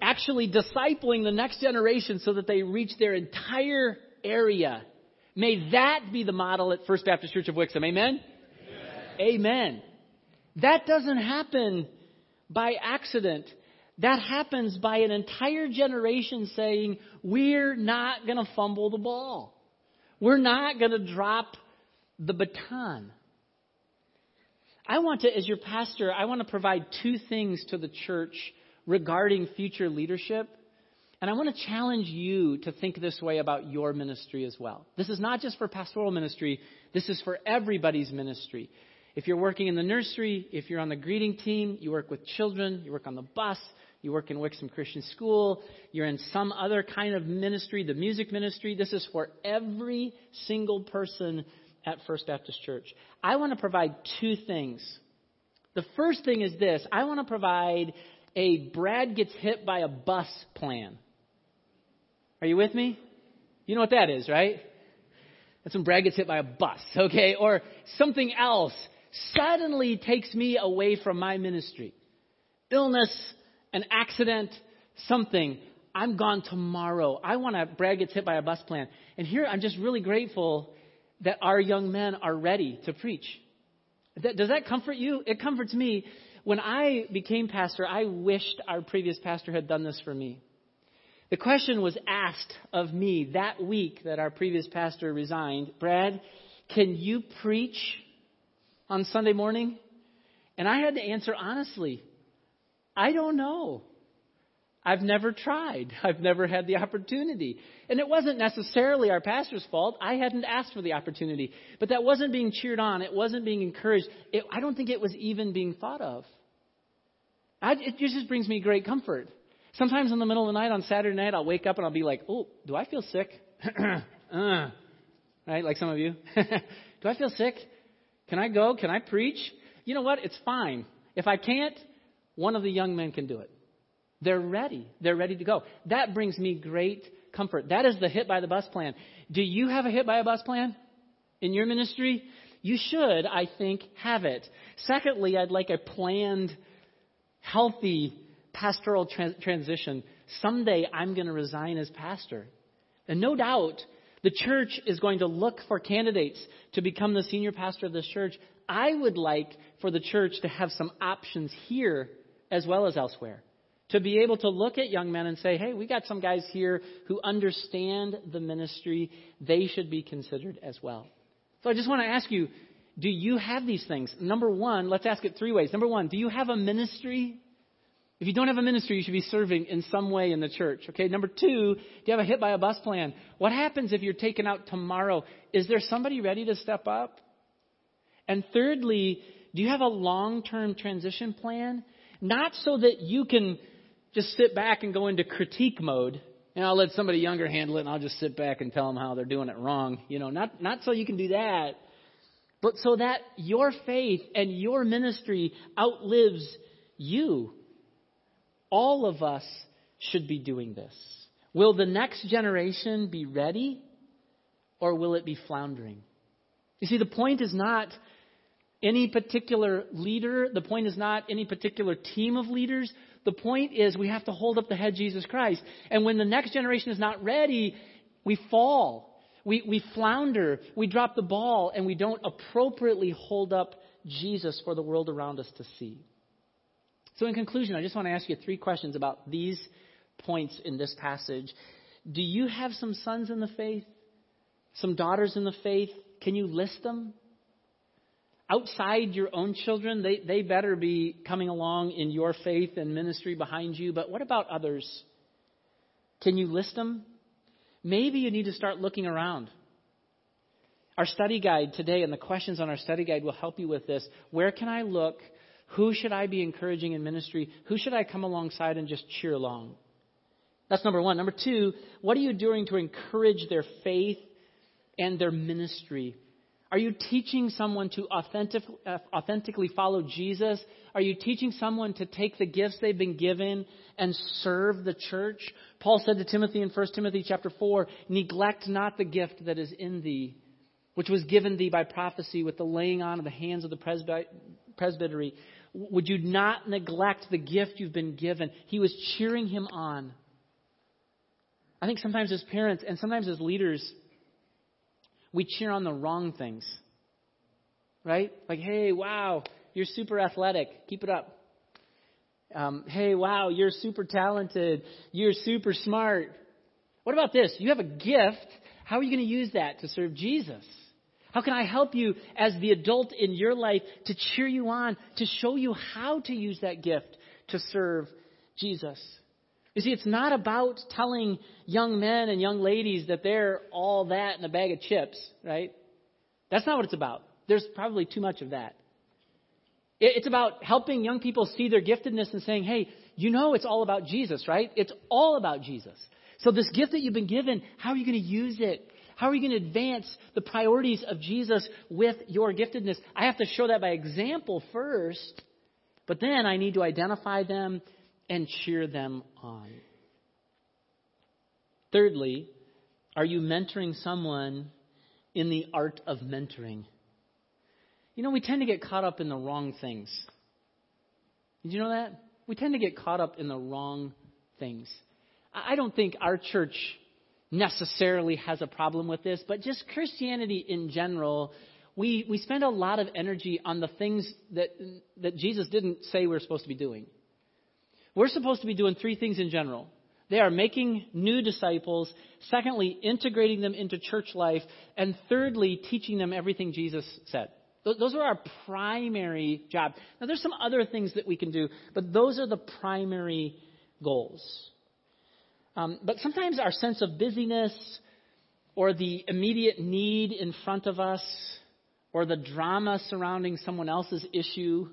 [SPEAKER 4] actually discipling the next generation so that they reach their entire area. May that be the model at First Baptist Church of Wixom. Amen? Amen. Amen. That doesn't happen by accident. That happens by an entire generation saying, we're not going to fumble the ball. We're not going to drop the baton. I want to, as your pastor, I want to provide two things to the church regarding future leadership. And I want to challenge you to think this way about your ministry as well. This is not just for pastoral ministry, this is for everybody's ministry. If you're working in the nursery, if you're on the greeting team, you work with children, you work on the bus, you work in Wixom Christian School, you're in some other kind of ministry, the music ministry, this is for every single person at First Baptist Church. I want to provide two things. The first thing is this I want to provide a Brad gets hit by a bus plan. Are you with me? You know what that is, right? That's when Brad gets hit by a bus, okay? Or something else suddenly takes me away from my ministry. Illness, an accident, something. I'm gone tomorrow. I want to, Brad gets hit by a bus plan. And here I'm just really grateful that our young men are ready to preach. Does that comfort you? It comforts me when I became pastor, I wished our previous pastor had done this for me. The question was asked of me that week that our previous pastor resigned Brad, can you preach on Sunday morning? And I had to answer honestly, I don't know. I've never tried. I've never had the opportunity. And it wasn't necessarily our pastor's fault. I hadn't asked for the opportunity. But that wasn't being cheered on. It wasn't being encouraged. It, I don't think it was even being thought of. I, it just brings me great comfort. Sometimes in the middle of the night on Saturday night, I'll wake up and I'll be like, oh, do I feel sick? uh, right? Like some of you. do I feel sick? Can I go? Can I preach? You know what? It's fine. If I can't, one of the young men can do it. They're ready. They're ready to go. That brings me great comfort. That is the hit by the bus plan. Do you have a hit by a bus plan in your ministry? You should, I think, have it. Secondly, I'd like a planned, healthy pastoral transition. Someday I'm going to resign as pastor. And no doubt, the church is going to look for candidates to become the senior pastor of this church. I would like for the church to have some options here as well as elsewhere to be able to look at young men and say, hey, we got some guys here who understand the ministry. They should be considered as well. So I just want to ask you, do you have these things? Number one, let's ask it three ways. Number one, do you have a ministry? If you don't have a ministry, you should be serving in some way in the church. Okay. Number two, do you have a hit by a bus plan? What happens if you're taken out tomorrow? Is there somebody ready to step up? And thirdly, do you have a long term transition plan? Not so that you can just sit back and go into critique mode. And I'll let somebody younger handle it and I'll just sit back and tell them how they're doing it wrong. You know, not, not so you can do that, but so that your faith and your ministry outlives you. All of us should be doing this. Will the next generation be ready or will it be floundering? You see, the point is not any particular leader. The point is not any particular team of leaders. The point is we have to hold up the head Jesus Christ. And when the next generation is not ready, we fall. We, we flounder. We drop the ball and we don't appropriately hold up Jesus for the world around us to see. So, in conclusion, I just want to ask you three questions about these points in this passage. Do you have some sons in the faith? Some daughters in the faith? Can you list them? Outside your own children, they, they better be coming along in your faith and ministry behind you. But what about others? Can you list them? Maybe you need to start looking around. Our study guide today and the questions on our study guide will help you with this. Where can I look? Who should I be encouraging in ministry? Who should I come alongside and just cheer along? That's number one. Number two, what are you doing to encourage their faith and their ministry? Are you teaching someone to authentic, authentically follow Jesus? Are you teaching someone to take the gifts they've been given and serve the church? Paul said to Timothy in 1 Timothy chapter 4, neglect not the gift that is in thee, which was given thee by prophecy with the laying on of the hands of the presbytery. Would you not neglect the gift you've been given? He was cheering him on. I think sometimes as parents and sometimes as leaders, we cheer on the wrong things. Right? Like, hey, wow, you're super athletic. Keep it up. Um, hey, wow, you're super talented. You're super smart. What about this? You have a gift. How are you going to use that to serve Jesus? How can I help you as the adult in your life to cheer you on, to show you how to use that gift to serve Jesus? You see, it's not about telling young men and young ladies that they're all that in a bag of chips, right? That's not what it's about. There's probably too much of that. It's about helping young people see their giftedness and saying, hey, you know it's all about Jesus, right? It's all about Jesus. So this gift that you've been given, how are you going to use it? How are you going to advance the priorities of Jesus with your giftedness? I have to show that by example first, but then I need to identify them and cheer them on. Thirdly, are you mentoring someone in the art of mentoring? You know, we tend to get caught up in the wrong things. Did you know that? We tend to get caught up in the wrong things. I don't think our church necessarily has a problem with this, but just Christianity in general, we, we spend a lot of energy on the things that, that Jesus didn't say we we're supposed to be doing. We're supposed to be doing three things in general. They are making new disciples. Secondly, integrating them into church life. And thirdly, teaching them everything Jesus said. Those are our primary job. Now, there's some other things that we can do, but those are the primary goals. Um, but sometimes our sense of busyness or the immediate need in front of us or the drama surrounding someone else's issue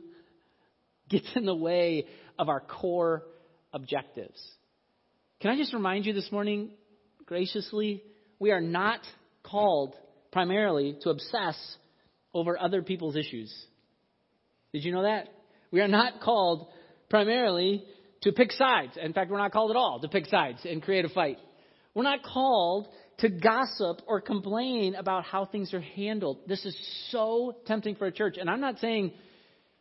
[SPEAKER 4] gets in the way of our core objectives. Can I just remind you this morning, graciously, we are not called primarily to obsess over other people's issues. Did you know that? We are not called primarily to pick sides. In fact, we're not called at all to pick sides and create a fight. We're not called to gossip or complain about how things are handled. This is so tempting for a church. And I'm not saying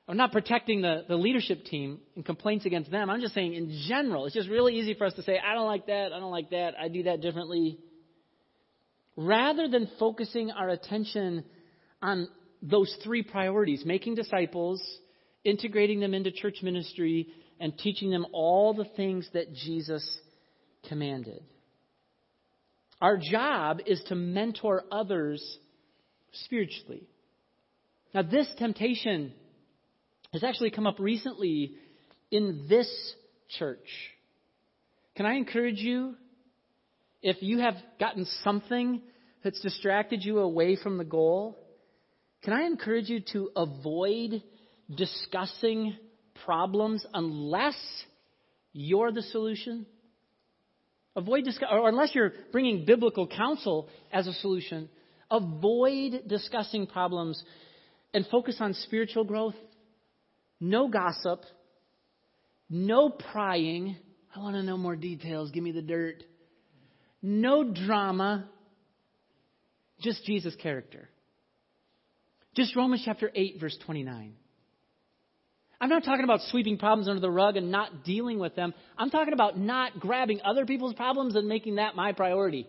[SPEAKER 4] I'm not protecting the, the leadership team and complaints against them. I'm just saying, in general, it's just really easy for us to say, I don't like that, I don't like that, I do that differently. Rather than focusing our attention on those three priorities making disciples, integrating them into church ministry, and teaching them all the things that Jesus commanded. Our job is to mentor others spiritually. Now, this temptation has actually come up recently in this church. Can I encourage you? If you have gotten something that's distracted you away from the goal, Can I encourage you to avoid discussing problems unless you're the solution? Avoid discuss, or unless you're bringing biblical counsel as a solution, avoid discussing problems and focus on spiritual growth. No gossip, no prying. I want to know more details. Give me the dirt. No drama. Just Jesus' character. Just Romans chapter 8, verse 29. I'm not talking about sweeping problems under the rug and not dealing with them. I'm talking about not grabbing other people's problems and making that my priority.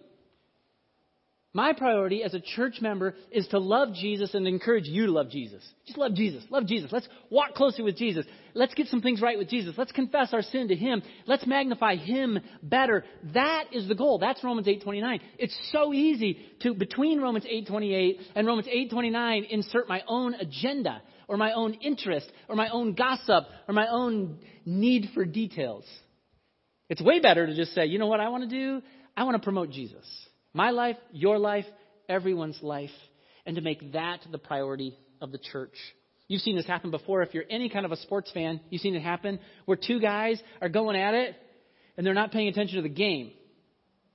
[SPEAKER 4] My priority as a church member is to love Jesus and encourage you to love Jesus. Just love Jesus. Love Jesus. Let's walk closely with Jesus. Let's get some things right with Jesus. Let's confess our sin to Him. Let's magnify Him better. That is the goal. That's Romans 8.29. It's so easy to, between Romans 8.28 and Romans 8.29, insert my own agenda or my own interest or my own gossip or my own need for details. It's way better to just say, you know what I want to do? I want to promote Jesus. My life, your life, everyone's life. And to make that the priority of the church. You've seen this happen before. If you're any kind of a sports fan, you've seen it happen where two guys are going at it and they're not paying attention to the game.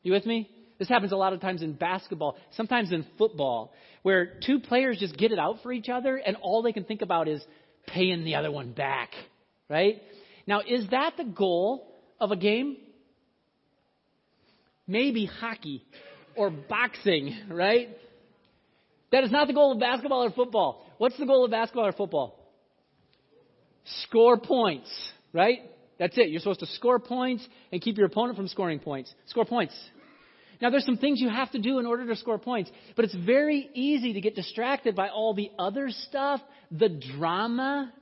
[SPEAKER 4] You with me? This happens a lot of times in basketball, sometimes in football, where two players just get it out for each other and all they can think about is paying the other one back. Right? Now, is that the goal of a game? Maybe hockey or boxing, right? That is not the goal of basketball or football. What's the goal of basketball or football? Score points, right? That's it. You're supposed to score points and keep your opponent from scoring points. Score points. Now, there's some things you have to do in order to score points, but it's very easy to get distracted by all the other stuff, the drama.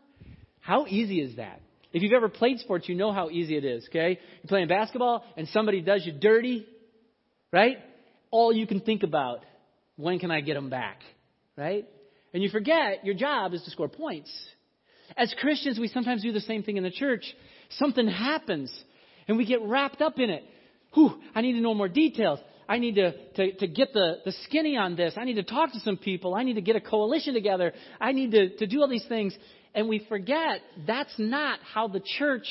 [SPEAKER 4] How easy is that? If you've ever played sports, you know how easy it is, okay? You're playing basketball and somebody does you dirty, right? All you can think about, when can I get them back, right? And you forget your job is to score points. As Christians, we sometimes do the same thing in the church. Something happens and we get wrapped up in it. Whew, I need to know more details. I need to, to, to get the, the skinny on this. I need to talk to some people. I need to get a coalition together. I need to, to do all these things. And we forget that's not how the church,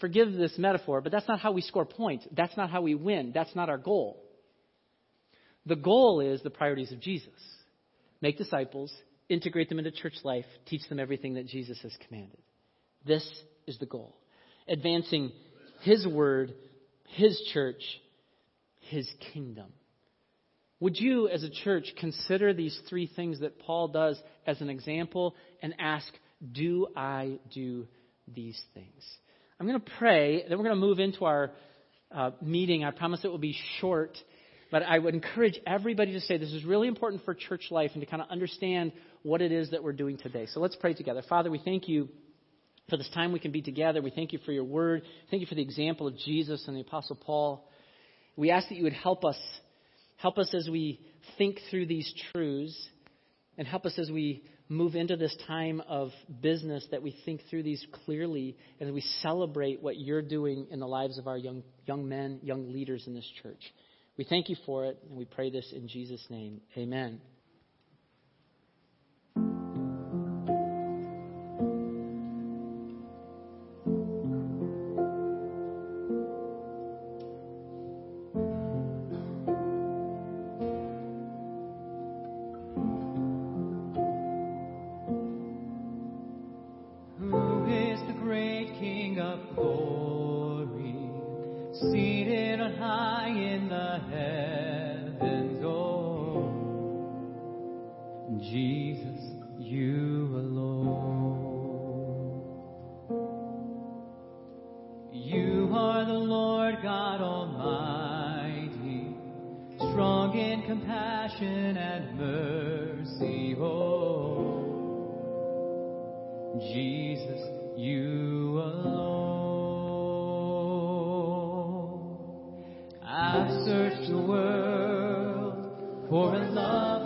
[SPEAKER 4] forgive this metaphor, but that's not how we score points. That's not how we win. That's not our goal. The goal is the priorities of Jesus make disciples, integrate them into church life, teach them everything that Jesus has commanded. This is the goal. Advancing His word, His church, his kingdom. Would you, as a church, consider these three things that Paul does as an example and ask, Do I do these things? I'm going to pray, then we're going to move into our uh, meeting. I promise it will be short, but I would encourage everybody to say this is really important for church life and to kind of understand what it is that we're doing today. So let's pray together. Father, we thank you for this time we can be together. We thank you for your word. Thank you for the example of Jesus and the Apostle Paul. We ask that you would help us, help us as we think through these truths, and help us as we move into this time of business that we think through these clearly and we celebrate what you're doing in the lives of our young, young men, young leaders in this church. We thank you for it, and we pray this in Jesus' name. Amen.
[SPEAKER 1] Jesus, you alone. I've searched the world for a love.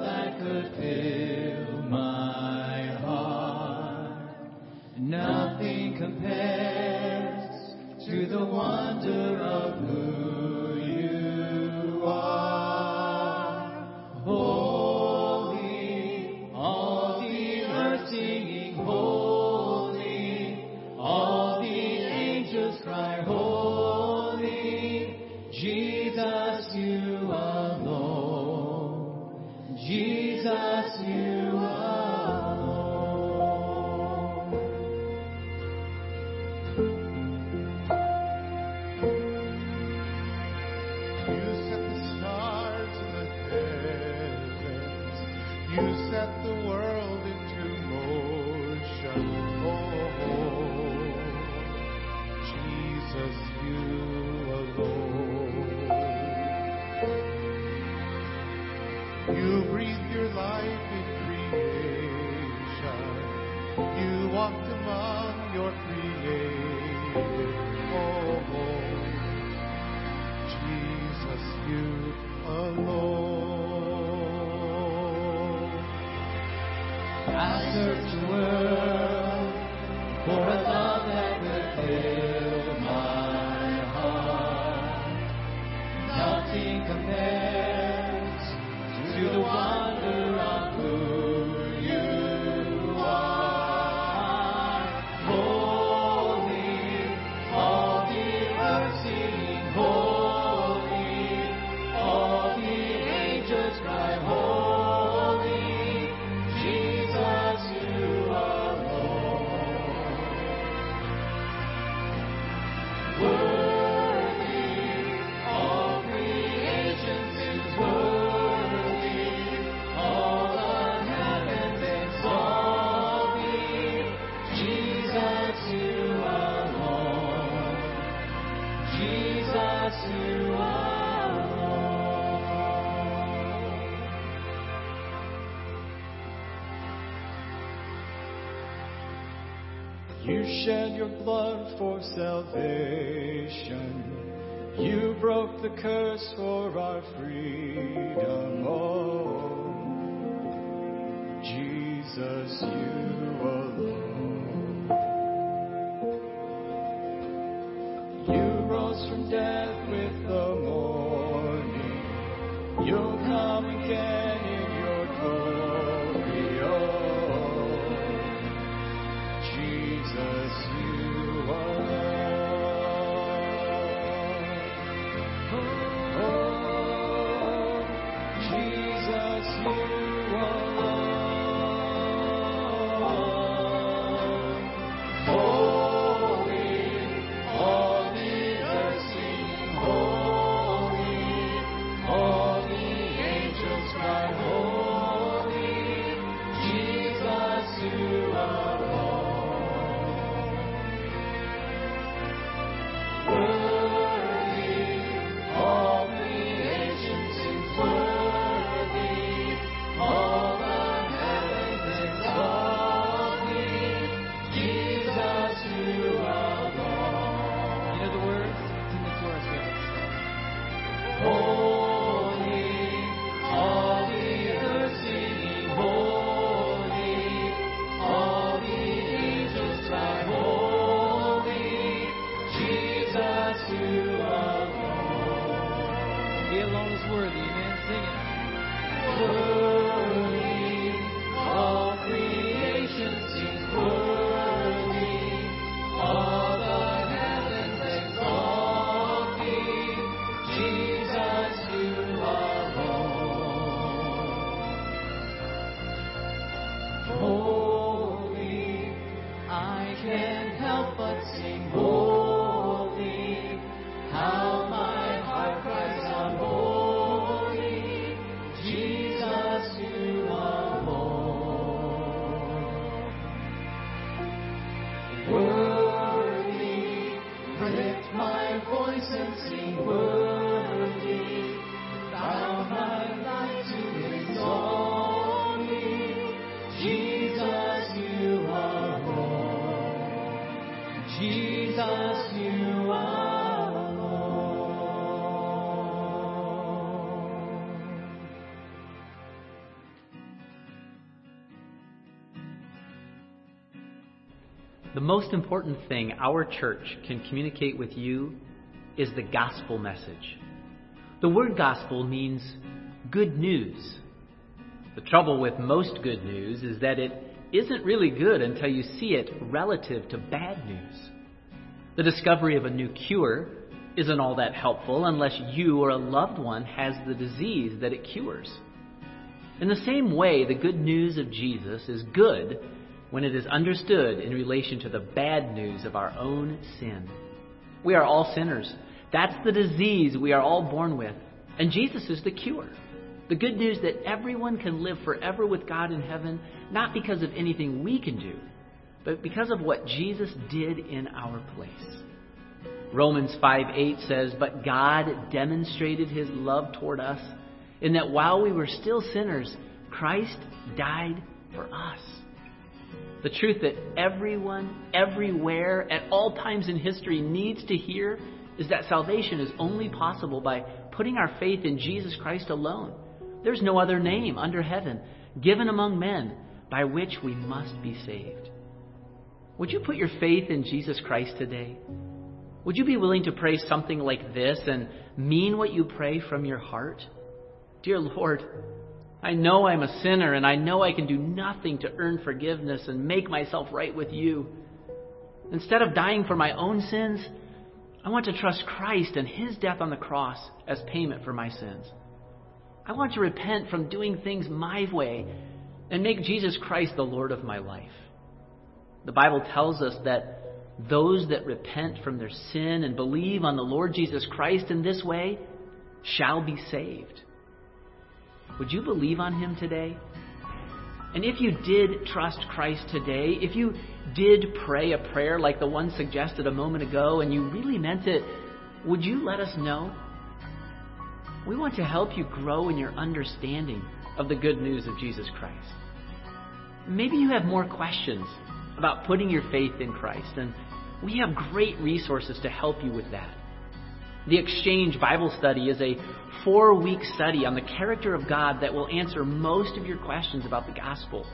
[SPEAKER 1] Shed your blood for salvation. You broke the curse for our freedom. Oh, Jesus, you
[SPEAKER 4] most important thing our church can communicate with you is the gospel message. The word gospel means good news. The trouble with most good news is that it isn't really good until you see it relative to bad news. The discovery of a new cure isn't all that helpful unless you or a loved one has the disease that it cures. In the same way, the good news of Jesus is good when it is understood in relation to the bad news of our own sin. We are all sinners. That's the disease we are all born with. And Jesus is the cure. The good news that everyone can live forever with God in heaven, not because of anything we can do, but because of what Jesus did in our place. Romans 5 8 says, But God demonstrated his love toward us in that while we were still sinners, Christ died for us. The truth that everyone, everywhere, at all times in history needs to hear is that salvation is only possible by putting our faith in Jesus Christ alone. There's no other name under heaven given among men by which we must be saved. Would you put your faith in Jesus Christ today? Would you be willing to pray something like this and mean what you pray from your heart? Dear Lord, I know I'm a sinner and I know I can do nothing to earn forgiveness and make myself right with you. Instead of dying for my own sins, I want to trust Christ and His death on the cross as payment for my sins. I want to repent from doing things my way and make Jesus Christ the Lord of my life. The Bible tells us that those that repent from their sin and believe on the Lord Jesus Christ in this way shall be saved. Would you believe on him today? And if you did trust Christ today, if you did pray a prayer like the one suggested a moment ago and you really meant it, would you let us know? We want to help you grow in your understanding of the good news of Jesus Christ. Maybe you have more questions about putting your faith in Christ, and we have great resources to help you with that. The Exchange Bible Study is a four week study on the character of God that will answer most of your questions about the gospel.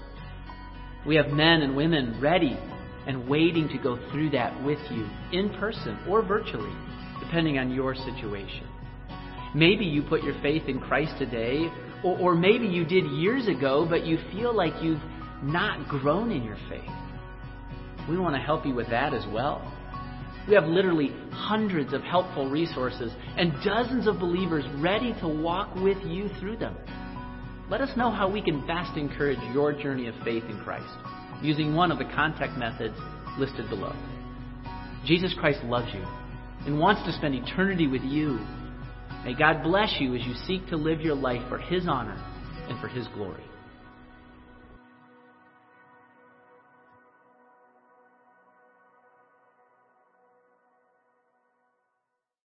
[SPEAKER 4] We have men and women ready and waiting to go through that with you in person or virtually, depending on your situation. Maybe you put your faith in Christ today, or, or maybe you did years ago, but you feel like you've not grown in your faith. We want to help you with that as well. We have literally hundreds of helpful resources and dozens of believers ready to walk with you through them. Let us know how we can best encourage your journey of faith in Christ using one of the contact methods listed below. Jesus Christ loves you and wants to spend eternity with you. May God bless you as you seek to live your life for His honor and for His glory.